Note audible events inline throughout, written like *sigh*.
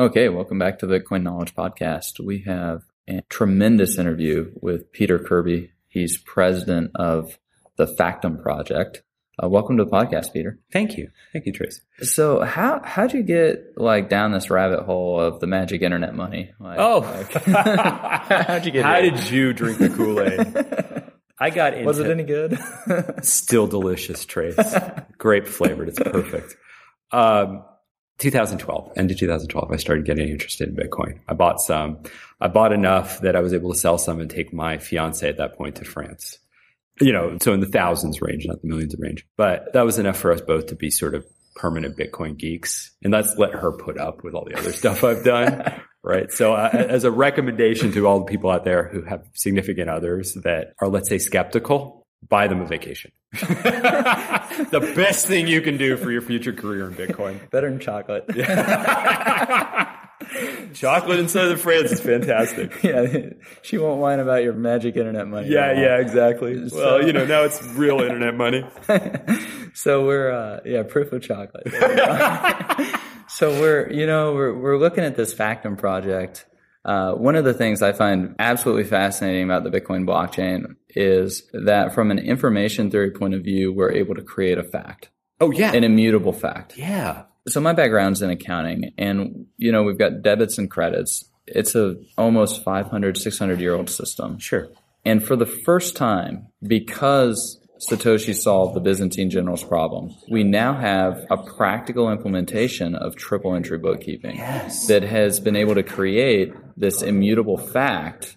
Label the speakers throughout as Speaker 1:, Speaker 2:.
Speaker 1: Okay, welcome back to the Coin Knowledge Podcast. We have a tremendous interview with Peter Kirby. He's president of the Factom Project. Uh, welcome to the podcast, Peter.
Speaker 2: Thank you. Thank you, Trace.
Speaker 1: So how how'd you get like down this rabbit hole of the magic internet money? Like,
Speaker 2: oh,
Speaker 1: like, *laughs* how'd you get?
Speaker 2: How
Speaker 1: here?
Speaker 2: did you drink the Kool Aid? *laughs* I got into
Speaker 1: Was it any good? *laughs*
Speaker 2: still delicious, Trace. Grape flavored. It's perfect. Um, 2012, end of 2012, I started getting interested in Bitcoin. I bought some. I bought enough that I was able to sell some and take my fiance at that point to France. You know, so in the thousands range, not the millions range. But that was enough for us both to be sort of permanent Bitcoin geeks. And let's let her put up with all the other stuff I've done. *laughs* Right. So, uh, as a recommendation to all the people out there who have significant others that are, let's say, skeptical, buy them a vacation. *laughs* the best thing you can do for your future career in Bitcoin.
Speaker 1: Better than chocolate.
Speaker 2: Chocolate in southern France is fantastic. *laughs*
Speaker 1: yeah, she won't whine about your magic internet money.
Speaker 2: Yeah, yeah, exactly.
Speaker 1: So-
Speaker 2: well, you know, now it's real internet money. *laughs*
Speaker 1: so we're uh, yeah proof of chocolate so we're you know we're, we're looking at this factom project uh, one of the things i find absolutely fascinating about the bitcoin blockchain is that from an information theory point of view we're able to create a fact
Speaker 2: Oh, yeah.
Speaker 1: an immutable fact
Speaker 2: yeah.
Speaker 1: so my background's in accounting and you know we've got debits and credits it's a almost 500 600 year old system
Speaker 2: Sure.
Speaker 1: and for the first time, because Satoshi solved the Byzantine general's problem, we now have a practical implementation of triple entry bookkeeping
Speaker 2: Yes.
Speaker 1: that has been able to create this immutable fact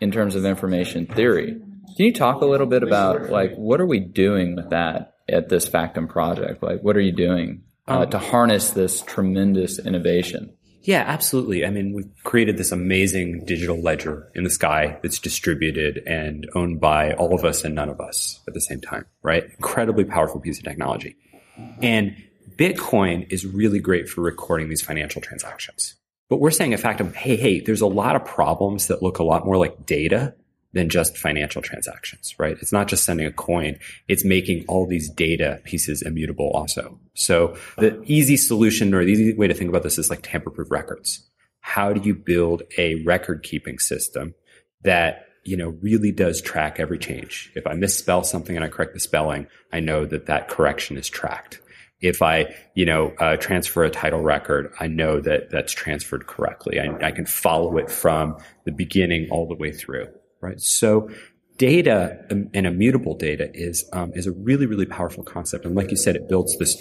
Speaker 1: in terms of information theory. Can you talk a little bit about like what are we doing with that at this Factom project? Like what are you doing uh, to harness this tremendous innovation?
Speaker 2: Yeah, absolutely. I mean, we've created this amazing digital ledger in the sky that's distributed and owned by all of us and none of us at the same time, right? Incredibly powerful piece of technology. And Bitcoin is really great for recording these financial transactions. But we're saying a fact of, hey, hey, there's a lot of problems that look a lot more like data than just financial transactions, right? It's not just sending a coin. It's making all these data pieces immutable also. So the easy solution or the easy way to think about this is like tamper proof records. How do you build a record keeping system that, you know, really does track every change? If I misspell something and I correct the spelling, I know that that correction is tracked. If I, you know, uh, transfer a title record, I know that that's transferred correctly. I, I can follow it from the beginning all the way through right? So data um, and immutable data is um, is a really really powerful concept, and like you said, it builds this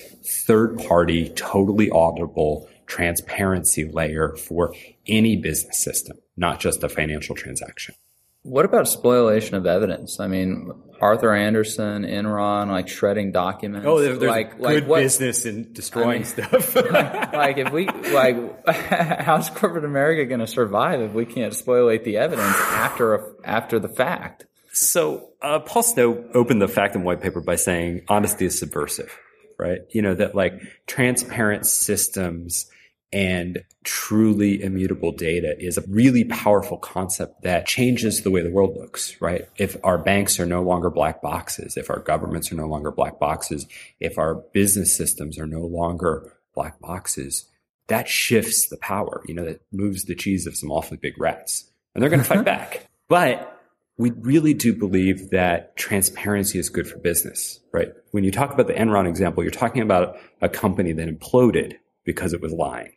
Speaker 2: third party, totally auditable transparency layer for any business system, not just a financial transaction.
Speaker 1: What about spoliation of evidence? I mean, Arthur Andersen, Enron, like shredding documents. Oh, like, like what,
Speaker 2: business in destroying
Speaker 1: I mean-
Speaker 2: stuff. *laughs*
Speaker 1: like if we like, *laughs* how's corporate America going to survive if we can't spoliate the evidence after a, after the fact?
Speaker 2: So uh, Paul Snow opened the Factom white paper by saying honesty is subversive, right? You know that like transparent systems and truly immutable data is a really powerful concept that changes the way the world looks, right? If our banks are no longer black boxes, if our governments are no longer black boxes, if our business systems are no longer black boxes, that shifts the power, you know, that moves the cheese of some awfully big rats. And they're going to fight mm-hmm. back. But we really do believe that transparency is good for business, right? When you talk about the Enron example, you're talking about a company that imploded because it was lying.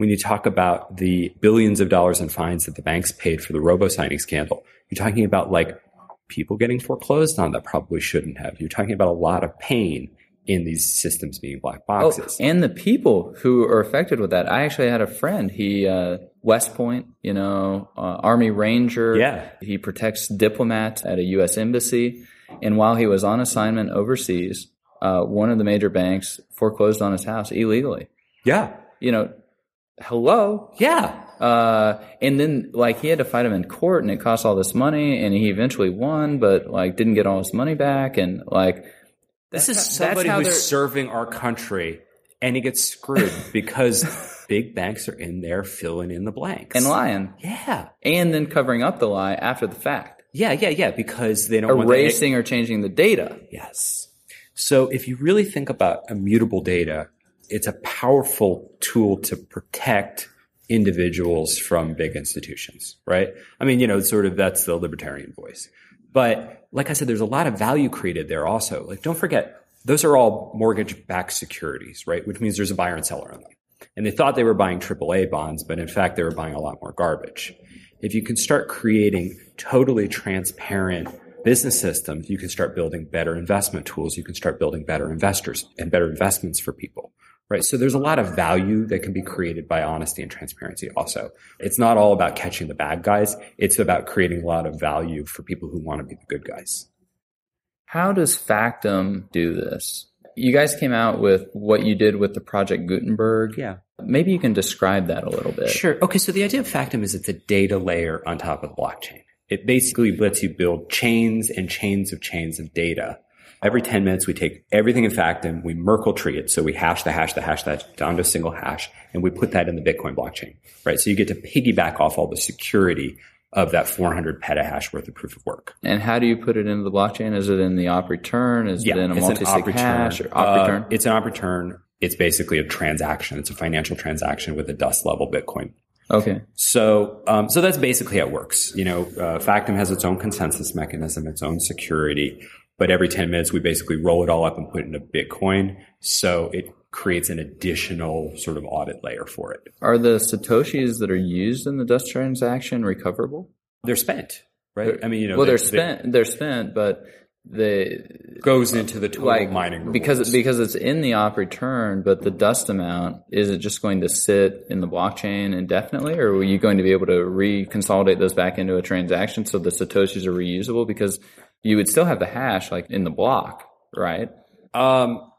Speaker 2: When you talk about the billions of dollars in fines that the banks paid for the robo signing scandal, You're talking about like people getting foreclosed on that probably shouldn't have. You're talking about a lot of pain in these systems being black boxes.
Speaker 1: Oh, and the people who are affected with that. I actually had a friend. He uh, West Point, you know, uh, Army Ranger.
Speaker 2: Yeah.
Speaker 1: He protects diplomats at a U.S. embassy. And while he was on assignment overseas, uh, one of the major banks foreclosed on his house illegally.
Speaker 2: Yeah.
Speaker 1: You know, hello.
Speaker 2: Yeah.
Speaker 1: Uh, and then like he had to fight him in court and it cost all this money and he eventually won, but like didn't get all his money back. And like,
Speaker 2: this is somebody who's serving our country and he gets screwed *laughs* because big banks are in there filling in the blanks
Speaker 1: and lying.
Speaker 2: Yeah.
Speaker 1: And then covering up the lie after the fact.
Speaker 2: Yeah, yeah, yeah, because they don't
Speaker 1: erasing or changing the data.
Speaker 2: Yes. So if you really think about immutable data, it's a powerful tool to protect individuals from big institutions, right? I mean, you know, sort of that's the libertarian voice. But like I said, there's a lot of value created there also. Like, don't forget, those are all mortgage backed securities, right? Which means there's a buyer and seller on them. And they thought they were buying AAA bonds, but in fact, they were buying a lot more garbage. If you can start creating totally transparent business systems, you can start building better investment tools. You can start building better investors and better investments for people. Right. So there's a lot of value that can be created by honesty and transparency also. It's not all about catching the bad guys. It's about creating a lot of value for people who want to be the good guys.
Speaker 1: How does Factom do this? You guys came out with what you did with the Project Gutenberg.
Speaker 2: Yeah.
Speaker 1: Maybe you can describe that a little bit.
Speaker 2: Sure. Okay. So the idea of Factom is it's a data layer on top of the blockchain. It basically lets you build chains and chains of chains of data Every 10 minutes, we take everything in Factom, we Merkle tree it. So we hash the hash, the hash that down to a single hash, and we put that in the Bitcoin blockchain, right? So you get to piggyback off all the security of that 400 petahash worth of proof of work.
Speaker 1: And how do you put it into the blockchain? Is it in the op return? Is
Speaker 2: yeah,
Speaker 1: it in a multi-sig hash or op return?
Speaker 2: Uh, it's an op return. It's basically a transaction. It's a financial transaction with a dust level Bitcoin.
Speaker 1: Okay.
Speaker 2: So, um, so that's basically how it works. You know, uh, Factom has its own consensus mechanism, its own security. But every 10 minutes, we basically roll it all up and put it into Bitcoin. So it creates an additional sort of audit layer for it.
Speaker 1: Are the Satoshis that are used in the dust transaction recoverable?
Speaker 2: They're spent, right?
Speaker 1: I mean, you know, well, they're, they're spent, they're spent, but the
Speaker 2: goes into the total like, mining rewards.
Speaker 1: because because it's in the op return, but the dust amount is it just going to sit in the blockchain indefinitely, or are you going to be able to reconsolidate those back into a transaction so the satoshis are reusable? Because you would still have the hash like in the block, right?
Speaker 2: Um,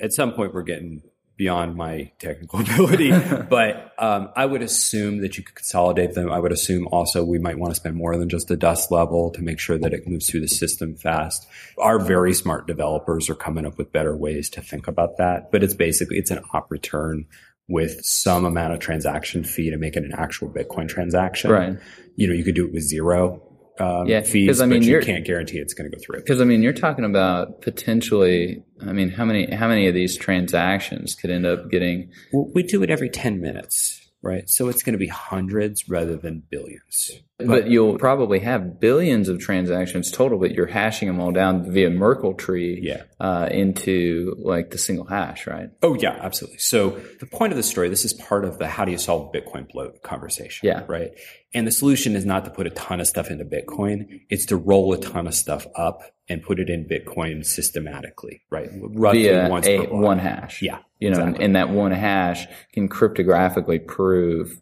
Speaker 2: at some point, we're getting beyond my technical *laughs* ability, but um, I would assume that you could consolidate them. I would assume also we might want to spend more than just the dust level to make sure that it moves through the system fast. Our very smart developers are coming up with better ways to think about that, but it's basically it's an op return with some amount of transaction fee to make it an actual Bitcoin transaction.
Speaker 1: Right.
Speaker 2: You know, you could do it with zero um,
Speaker 1: yeah,
Speaker 2: fees,
Speaker 1: I mean,
Speaker 2: you can't guarantee it's going to go through.
Speaker 1: Because I mean, you're talking about potentially. I mean, how many how many of these transactions could end up getting?
Speaker 2: Well, we do it every ten minutes right? So it's going to be hundreds rather than billions.
Speaker 1: But, but, you'll probably have billions of transactions total, but you're hashing them all down via Merkle tree
Speaker 2: yeah.
Speaker 1: uh, into like the single hash, right?
Speaker 2: Oh, yeah, absolutely. So the point of the story, this is part of the how do you solve Bitcoin bloat conversation,
Speaker 1: yeah.
Speaker 2: right? And the solution is not to put a ton of stuff into Bitcoin. It's to roll a ton of stuff up and put it in Bitcoin systematically, right?
Speaker 1: Roughly Via once a, one hash.
Speaker 2: Yeah.
Speaker 1: You know, exactly. and, and that one hash can cryptographically prove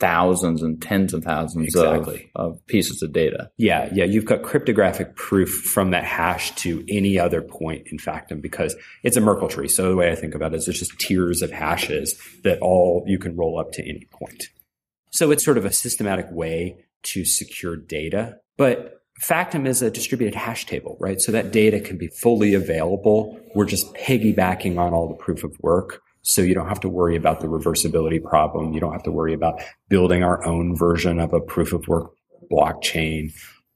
Speaker 1: thousands and tens of thousands exactly. of, of, pieces of data.
Speaker 2: Yeah, yeah. You've got cryptographic proof from that hash to any other point in Factom because it's a Merkle tree. So the way I think about it is it's just tiers of hashes that all you can roll up to any point. So it's sort of a systematic way to secure data. But Factom is a distributed hash table, right? So that data can be fully available. We're just piggybacking on all the proof of work. So you don't have to worry about the reversibility problem. You don't have to worry about building our own version of a proof of work blockchain.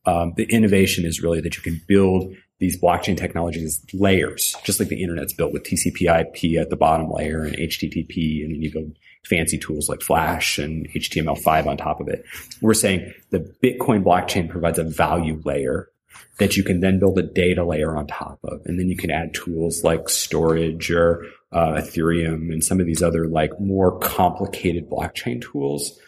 Speaker 2: Um, the innovation is really that you can build these blockchain technologies layers, just like the internet's built with TCP/IP at the bottom layer and HTTP, and then you go fancy tools like Flash and HTML5 on top of it. We're saying the Bitcoin blockchain provides a value layer that you can then build a data layer on top of. And then you can add tools like storage or uh, Ethereum and some of these other like more complicated blockchain tools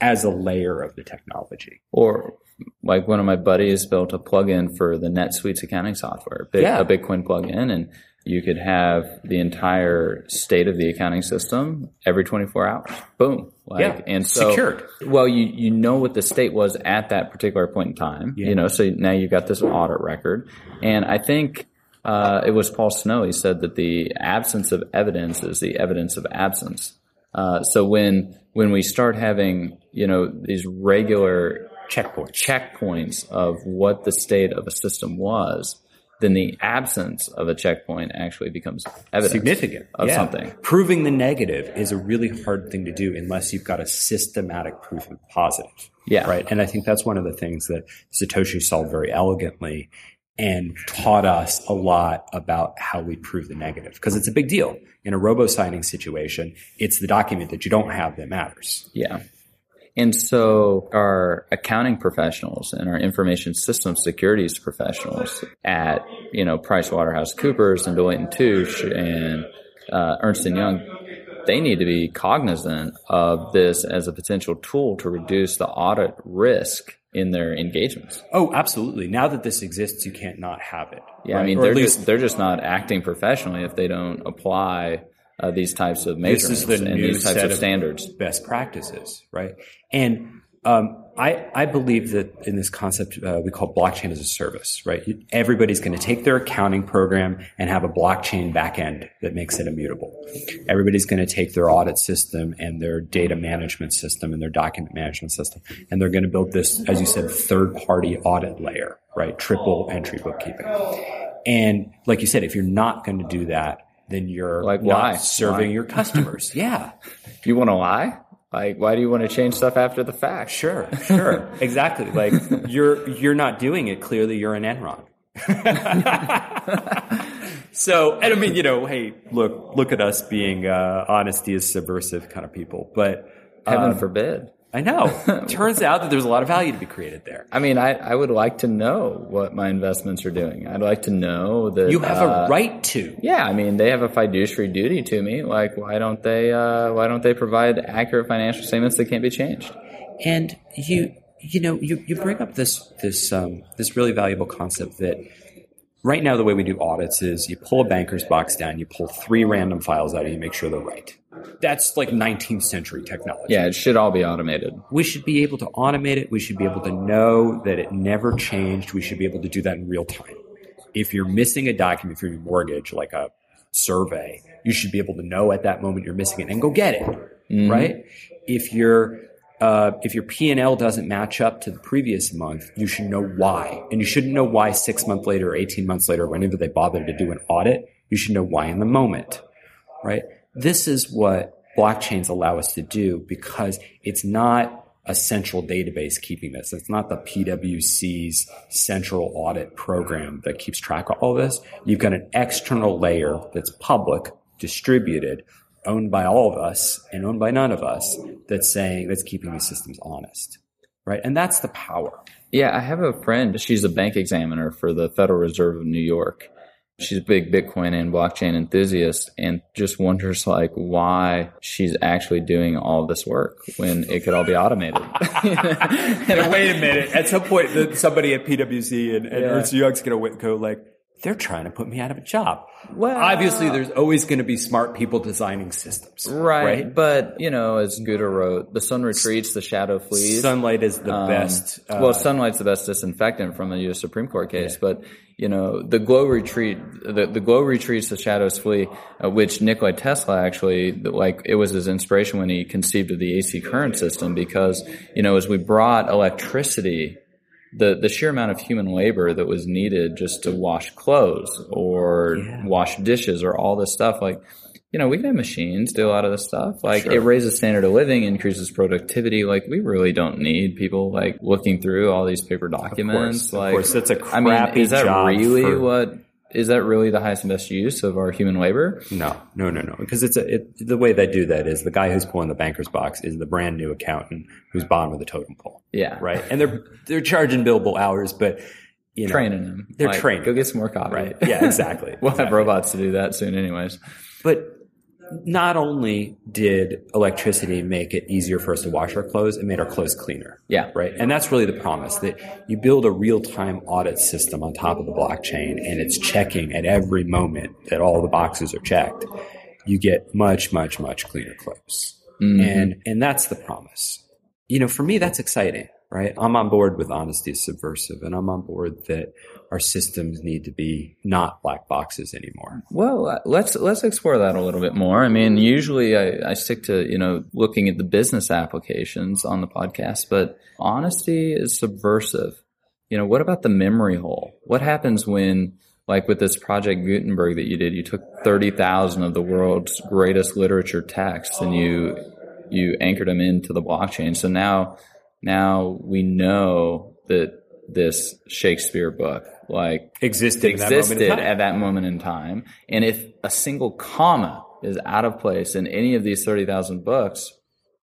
Speaker 2: as a layer of the technology.
Speaker 1: Or like one of my buddies built a plugin for the NetSuite's accounting software, big,
Speaker 2: Yeah.
Speaker 1: a Bitcoin plugin, and you could have the entire state of the accounting system every 24 hours. Boom. Like,
Speaker 2: Yeah.
Speaker 1: and so,
Speaker 2: Secured.
Speaker 1: Well, you, you know what the state was at that particular point in time, yeah. you know, so now you've got this audit record. And I think, uh, it was Paul Snow. He said that the absence of evidence is the evidence of absence. Uh, so when, when we start having, you know, these regular
Speaker 2: Checkpoints.
Speaker 1: checkpoints of what the state of a system was, then the absence of a checkpoint actually becomes evidence
Speaker 2: significant
Speaker 1: of
Speaker 2: Yeah.
Speaker 1: something.
Speaker 2: Proving the negative is a really hard thing to do unless you've got a systematic proof of positive.
Speaker 1: Yeah.
Speaker 2: Right. And I think that's one of the things that Satoshi solved very elegantly and taught us a lot about how we prove the negative because it's a big deal. In a robo signing situation, it's the document that you don't have that matters.
Speaker 1: Yeah. And so our accounting professionals and our information systems securities professionals at, you know, PricewaterhouseCoopers and Deloitte and Touche and uh, Ernst and Young, they need to be cognizant of this as a potential tool to reduce the audit risk in their engagements.
Speaker 2: Oh, absolutely. Now that this exists, you can't not have it.
Speaker 1: Yeah, I mean,
Speaker 2: Or
Speaker 1: they're just they're just not acting professionally if they don't apply uh, these types of
Speaker 2: this
Speaker 1: measurements
Speaker 2: is the
Speaker 1: and
Speaker 2: new
Speaker 1: these types
Speaker 2: set
Speaker 1: of standards.
Speaker 2: best practices, right? And um, I I believe that in this concept uh, we call blockchain as a service, right? Everybody's going to take their accounting program and have a blockchain backend that makes it immutable. Everybody's going to take their audit system and their data management system and their document management system, and they're going to build this, as you said, third party audit layer, right? Triple entry bookkeeping. And like you said, if you're not going to do that, then you're
Speaker 1: Like, why?
Speaker 2: serving
Speaker 1: Why?
Speaker 2: your customers. *laughs* yeah.
Speaker 1: You want to lie? Like, why do you want to change stuff after the fact?
Speaker 2: Sure, sure, *laughs* exactly. Like you're you're not doing it. Clearly, you're an Enron. *laughs* so, and I mean, you know, hey, look, look at us being uh, honesty is subversive kind of people. But
Speaker 1: Heaven
Speaker 2: um,
Speaker 1: forbid.
Speaker 2: I know. *laughs* Turns out that there's a lot of value to be created there.
Speaker 1: I mean, I, I would like to know what my investments are doing. I'd like to know that
Speaker 2: You have
Speaker 1: uh,
Speaker 2: a right to.
Speaker 1: Yeah, I mean, they have a fiduciary duty to me. Like, why don't they? Uh, why don't they provide accurate financial statements that can't be changed?
Speaker 2: And you, you know, you, you bring up this this um, this really valuable concept that right now the way we do audits is you pull a banker's box down, you pull three random files out, and you make sure they're right. That's like 19th century technology.
Speaker 1: Yeah, it should all be automated.
Speaker 2: We should be able to automate it. We should be able to know that it never changed. We should be able to do that in real time. If you're missing a document for your mortgage, like a survey, you should be able to know at that moment you're missing it and go get it, right? If your uh, if your P and L doesn't match up to the previous month, you should know why, and you shouldn't know why six months later or eighteen months later, whenever they bother to do an audit. You should know why in the moment, right? This is what blockchains allow us to do because it's not a central database keeping this. It's not the PwC's central audit program that keeps track of all this. You've got an external layer that's public, distributed, owned by all of us and owned by none of us that's saying, that's keeping these systems honest. Right. And that's the power.
Speaker 1: Yeah, I have a friend. She's a bank examiner for the Federal Reserve of New York. She's a big Bitcoin and blockchain enthusiast and just wonders like why she's actually doing all this work when it could all be automated. *laughs*
Speaker 2: And wait a minute. At some point, somebody at PwC and, and
Speaker 1: Yeah.
Speaker 2: Ernst Young's going to go like, they're trying to put me out of a job.
Speaker 1: Well-
Speaker 2: obviously, there's always going to be smart people designing systems,
Speaker 1: right.
Speaker 2: right?
Speaker 1: But, you know, as Goethe wrote, the sun retreats, the shadow flees.
Speaker 2: Sunlight is the
Speaker 1: Um,
Speaker 2: best. Uh,
Speaker 1: well, sunlight's the best disinfectant from a U.S. Supreme Court case, but you know the glow retreat, the, the glow retreats, the shadows flee, uh, which Nikola Tesla actually like it was his inspiration when he conceived of the AC current system because you know as we brought electricity. The, the sheer amount of human labor that was needed just to wash clothes or wash dishes or all this stuff, like you know, we can have machines do a lot of this stuff. Like it raises standard of living, increases productivity. Like we really don't need people like looking through all these paper documents.
Speaker 2: of
Speaker 1: like,
Speaker 2: course, that's a
Speaker 1: I mean,
Speaker 2: crappy
Speaker 1: is that
Speaker 2: job
Speaker 1: really
Speaker 2: for-
Speaker 1: what? Is that really the highest and best use of our human labor?
Speaker 2: no, no, no, no. Because it's a, it, the way they do that is the guy who's pulling the banker's box is the brand new accountant who's bottom of the totem pole,
Speaker 1: Yeah,
Speaker 2: right? And they're they're charging billable hours, but you know,
Speaker 1: Training them.
Speaker 2: They're
Speaker 1: Like,
Speaker 2: training.
Speaker 1: Go get some more coffee.
Speaker 2: Right. Yeah, exactly. *laughs*
Speaker 1: we'll have robots to do that soon, anyways.
Speaker 2: But not only did electricity make it easier for us to wash our clothes, it made our clothes cleaner.
Speaker 1: Yeah.
Speaker 2: Right. And that's really the promise that you build a real time audit system on top of the blockchain and it's checking at every moment that all the boxes are checked. You get much, much, much cleaner clothes.
Speaker 1: Mm-hmm.
Speaker 2: And, and that's the promise. You know, for me, that's exciting, right? I'm on board with honesty is subversive and I'm on board that our systems need to be not black boxes anymore.
Speaker 1: Well, uh, let's let's explore that a little bit more. I mean, usually I, I stick to you know looking at the business applications on the podcast, but honesty is subversive. You know, what about the memory hole? What happens when, like with this project Gutenberg that you did, you took thirty thousand of the world's greatest literature texts and you you anchored them into the blockchain. So now now we know that this Shakespeare book like
Speaker 2: existed,
Speaker 1: existed
Speaker 2: that
Speaker 1: at that moment in time. And if a single comma is out of place in any of these 30,000 books,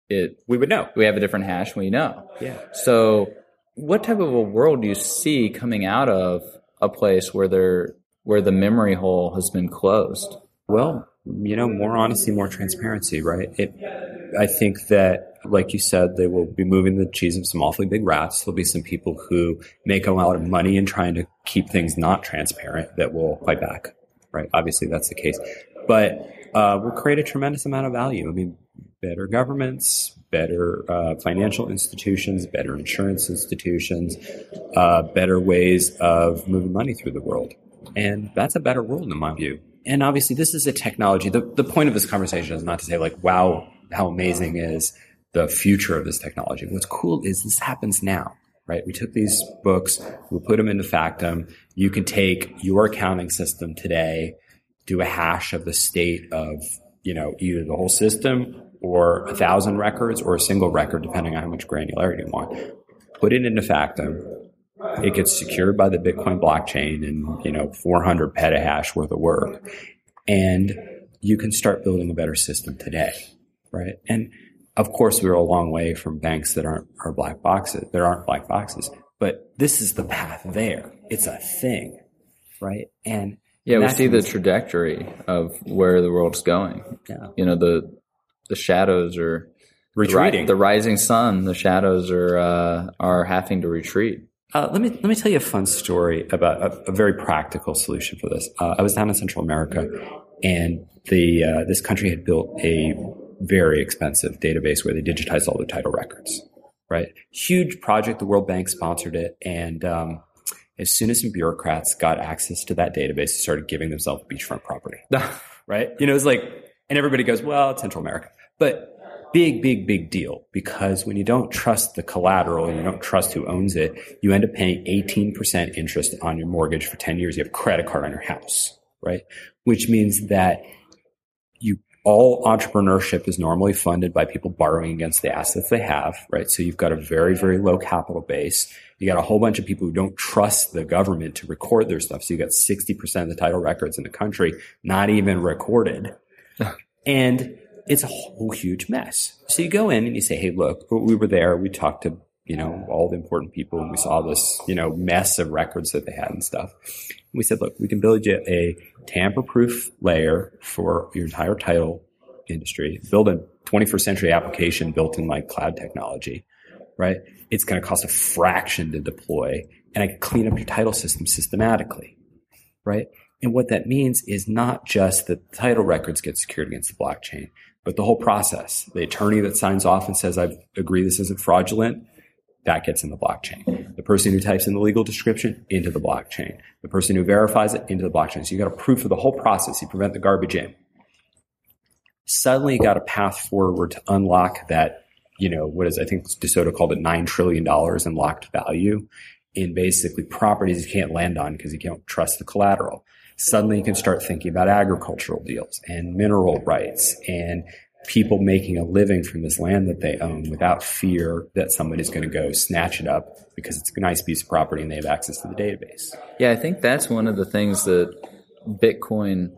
Speaker 1: it
Speaker 2: we would know.
Speaker 1: We have a different hash, we know.
Speaker 2: Yeah.
Speaker 1: So what type of a world do you see coming out of a place where there where the memory hole has been closed?
Speaker 2: Well, you know, more honesty, more transparency, right? It I think that like you said, they will be moving the cheese of some awfully big rats. There'll be some people who make a lot of money in trying to keep things not transparent that will fight back, right? Obviously, that's the case. But uh, will create a tremendous amount of value. I mean, better governments, better uh, financial institutions, better insurance institutions, uh, better ways of moving money through the world. And that's a better world in my view. And obviously, this is a technology. The, the point of this conversation is not to say, like, wow, how amazing is the future of this technology. What's cool is this happens now, right? We took these books, we put them into Factom. You can take your accounting system today, do a hash of the state of, you know, either the whole system or a thousand records or a single record, depending on how much granularity you want. Put it into Factom. It gets secured by the Bitcoin blockchain and, you know, 400 petahash worth of work. And you can start building a better system today, right? And of course, we are a long way from banks that aren't are black boxes. There aren't black boxes, but this is the path there. It's a thing, right? And
Speaker 1: yeah, we see the trajectory of where the world's going.
Speaker 2: Yeah.
Speaker 1: You know, the the shadows are
Speaker 2: retreating.
Speaker 1: The, the rising sun, the shadows are uh, are having to retreat.
Speaker 2: Uh, let me let me tell you a fun story about a, a very practical solution for this. Uh, I was down in Central America, and the uh, this country had built a very expensive database where they digitized all the title records. Right, huge project. The World Bank sponsored it, and um, as soon as some bureaucrats got access to that database, they started giving themselves beachfront property. *laughs* right, you know, it's like, and everybody goes, "Well, it's Central America," but big, big, big deal because when you don't trust the collateral and you don't trust who owns it, you end up paying 18% interest on your mortgage for 10 years. You have a credit card on your house, right? Which means that you all entrepreneurship is normally funded by people borrowing against the assets they have, right? So you've got a very, very low capital base. You got a whole bunch of people who don't trust the government to record their stuff. So you got 60% of the title records in the country not even recorded. and it's a whole huge mess. So you go in and you say, Hey, look, we were there. We talked to, you know, all the important people and we saw this, you know, mess of records that they had and stuff. And we said, look, we can build you a tamper proof layer for your entire title industry, build a 21st century application built in like cloud technology, right? It's going to cost a fraction to deploy and I can clean up your title system systematically, right? And what that means is not just that title records get secured against the blockchain, but the whole process. The attorney that signs off and says, I agree this isn't fraudulent, that gets in the blockchain. The person who types in the legal description into the blockchain. The person who verifies it into the blockchain. So you got a proof of the whole process. You prevent the garbage in. Suddenly you got a path forward to unlock that, you know, what is, I think DeSoto called it $9 trillion in locked value in basically properties you can't land on because you can't trust the collateral suddenly you can start thinking about agricultural deals and mineral rights and people making a living from this land that they own without fear that somebody's going to go snatch it up because it's a nice piece of property and they have access to the database.
Speaker 1: Yeah, I think that's one of the things that Bitcoin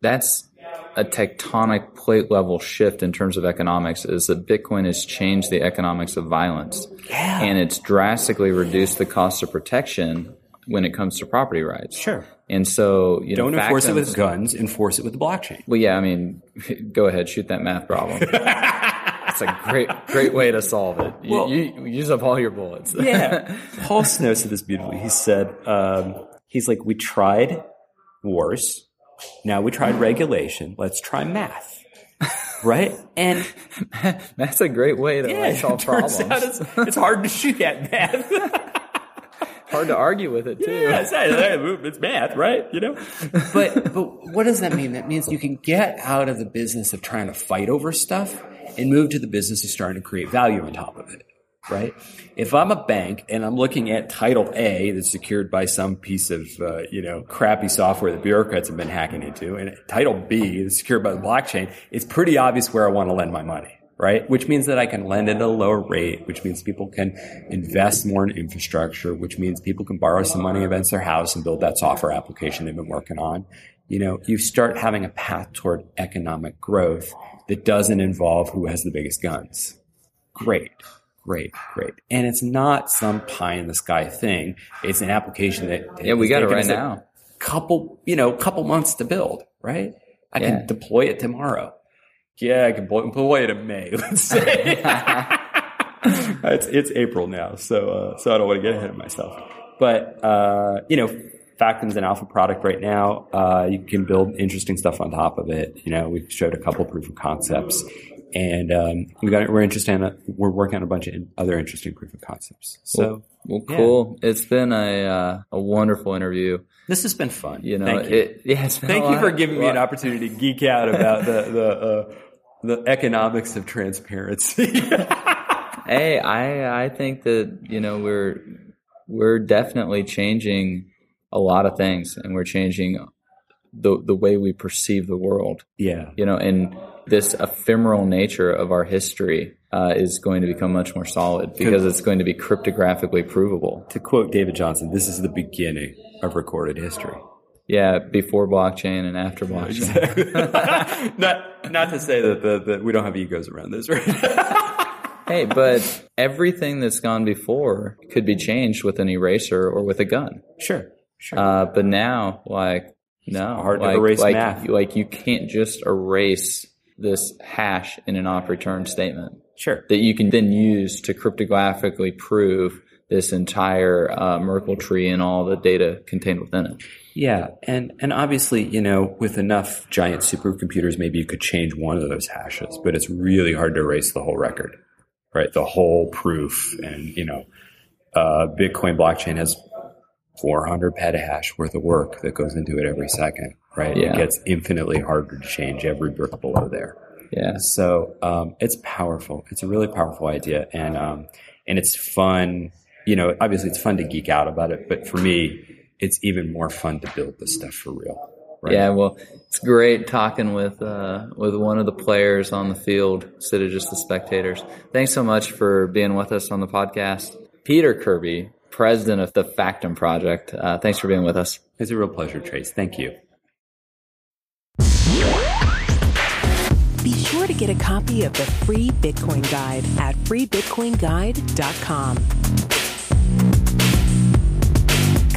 Speaker 1: that's a tectonic plate level shift in terms of economics is that Bitcoin has changed the economics of violence.
Speaker 2: Yeah.
Speaker 1: And it's drastically reduced the cost of protection when it comes to property rights.
Speaker 2: Sure.
Speaker 1: And so, you
Speaker 2: Don't
Speaker 1: know,
Speaker 2: enforce it with guns, enforce it with the blockchain.
Speaker 1: Well, yeah, I mean, *laughs* go ahead, shoot that math problem. *laughs* It's a great, great way to solve it. You,
Speaker 2: Well-
Speaker 1: you, you use up all your bullets.
Speaker 2: Yeah. *laughs* Paul Snow said this beautifully. He said, um, he's like, we tried wars. Now we tried regulation. Let's try math. Right? And
Speaker 1: That's a great way to
Speaker 2: yeah,
Speaker 1: like, solve problems.
Speaker 2: it's, it's hard to shoot at math.
Speaker 1: Hard to argue with it too.
Speaker 2: yeah, it's, it's math, right? You know? But, but what does that mean? That means you can get out of the business of trying to fight over stuff and move to the business of starting to create value on top of it. Right? If I'm a bank and I'm looking at Title A that's secured by some piece of, uh, you know, crappy software that bureaucrats have been hacking into, and Title B is secured by the blockchain, it's pretty obvious where I want to lend my money. Right? Which means that I can lend at a lower rate, which means people can invest more in infrastructure, which means people can borrow some money against their house and build that software application they've been working on. You know, you start having a path toward economic growth that doesn't involve who has the biggest guns. Great. Great, great. And it's not some pie in the sky thing. It's an application that
Speaker 1: Yeah, we got it right now.
Speaker 2: Couple, you know, couple months to build, right? I
Speaker 1: Yeah.
Speaker 2: can deploy it tomorrow. Yeah, I can deploy deploy it in May, let's say. *laughs* it's it's April now, so uh, so I don't want to get ahead of myself. But uh, you know, Factom's an alpha product right now. Uh, you can build interesting stuff on top of it. You know, we showed a couple proof of concepts, and um, we got we're interested in we're working on a bunch of in- other interesting proof of concepts. So
Speaker 1: Well,
Speaker 2: Yeah.
Speaker 1: cool. It's been a uh, a wonderful interview.
Speaker 2: this has been fun.
Speaker 1: You know,
Speaker 2: Thank you.
Speaker 1: it yeah. It's been a
Speaker 2: Thank you
Speaker 1: lot-
Speaker 2: for giving me an opportunity to geek out about the the uh, the economics of transparency. *laughs*
Speaker 1: Hey, I I think that you know we're we're definitely changing a lot of things, and we're changing the the way we perceive the world.
Speaker 2: yeah.
Speaker 1: You know, and this ephemeral nature of our history uh, is going to become much more solid because it's going to be cryptographically provable.
Speaker 2: To quote David Johnston, this is the beginning of recorded history.
Speaker 1: Yeah, before blockchain and after blockchain. *laughs* *laughs*
Speaker 2: not not to say that the, that we don't have egos around this, right? *laughs*
Speaker 1: Hey, but everything that's gone before could be changed with an eraser or with a gun.
Speaker 2: sure, sure.
Speaker 1: Uh, but now, like, no,
Speaker 2: hard to erase
Speaker 1: like,
Speaker 2: math.
Speaker 1: you- Like, you can't just erase this hash in an op return statement
Speaker 2: sure.
Speaker 1: that you can then use to cryptographically prove this entire uh, Merkle tree and all the data contained within it.
Speaker 2: Yeah, and and obviously, you know, with enough giant supercomputers, maybe you could change one of those hashes, but it's really hard to erase the whole record, right? The whole proof, and you know, uh, Bitcoin blockchain has 400 petahash worth of work that goes into it every second, right?
Speaker 1: Yeah.
Speaker 2: It gets infinitely harder to change every brick below there.
Speaker 1: Yeah.
Speaker 2: So um, it's powerful. It's a really powerful idea, and um, and it's fun. You know, obviously it's fun to geek out about it, but for me, it's even more fun to build this stuff for real. Right?
Speaker 1: Yeah, well, it's great talking with uh, with one of the players on the field instead of just the spectators. Thanks so much for being with us on the podcast, Peter Kirby, president of the Factom Project. Uh, thanks for being with us.
Speaker 2: It's a real pleasure, Trace. Thank you.
Speaker 3: Be sure to get a copy of the free Bitcoin Guide at freebitcoinguide.com.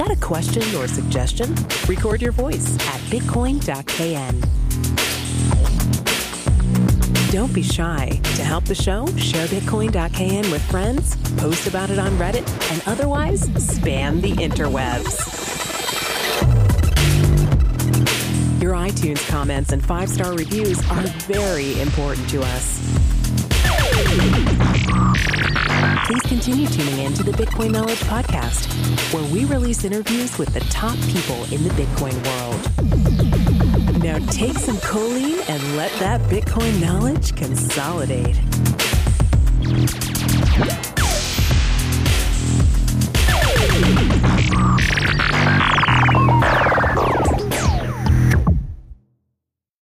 Speaker 3: Got a question or suggestion? Record your voice at bitcoin.kn. Don't be shy. To help the show, share bitcoin.kn with friends, post about it on Reddit, and otherwise spam the interwebs. Your iTunes comments and five star reviews are very important to us please continue tuning in to the Bitcoin Knowledge Podcast, where we release interviews with the top people in the Bitcoin world. Now take some choline and let that Bitcoin knowledge consolidate.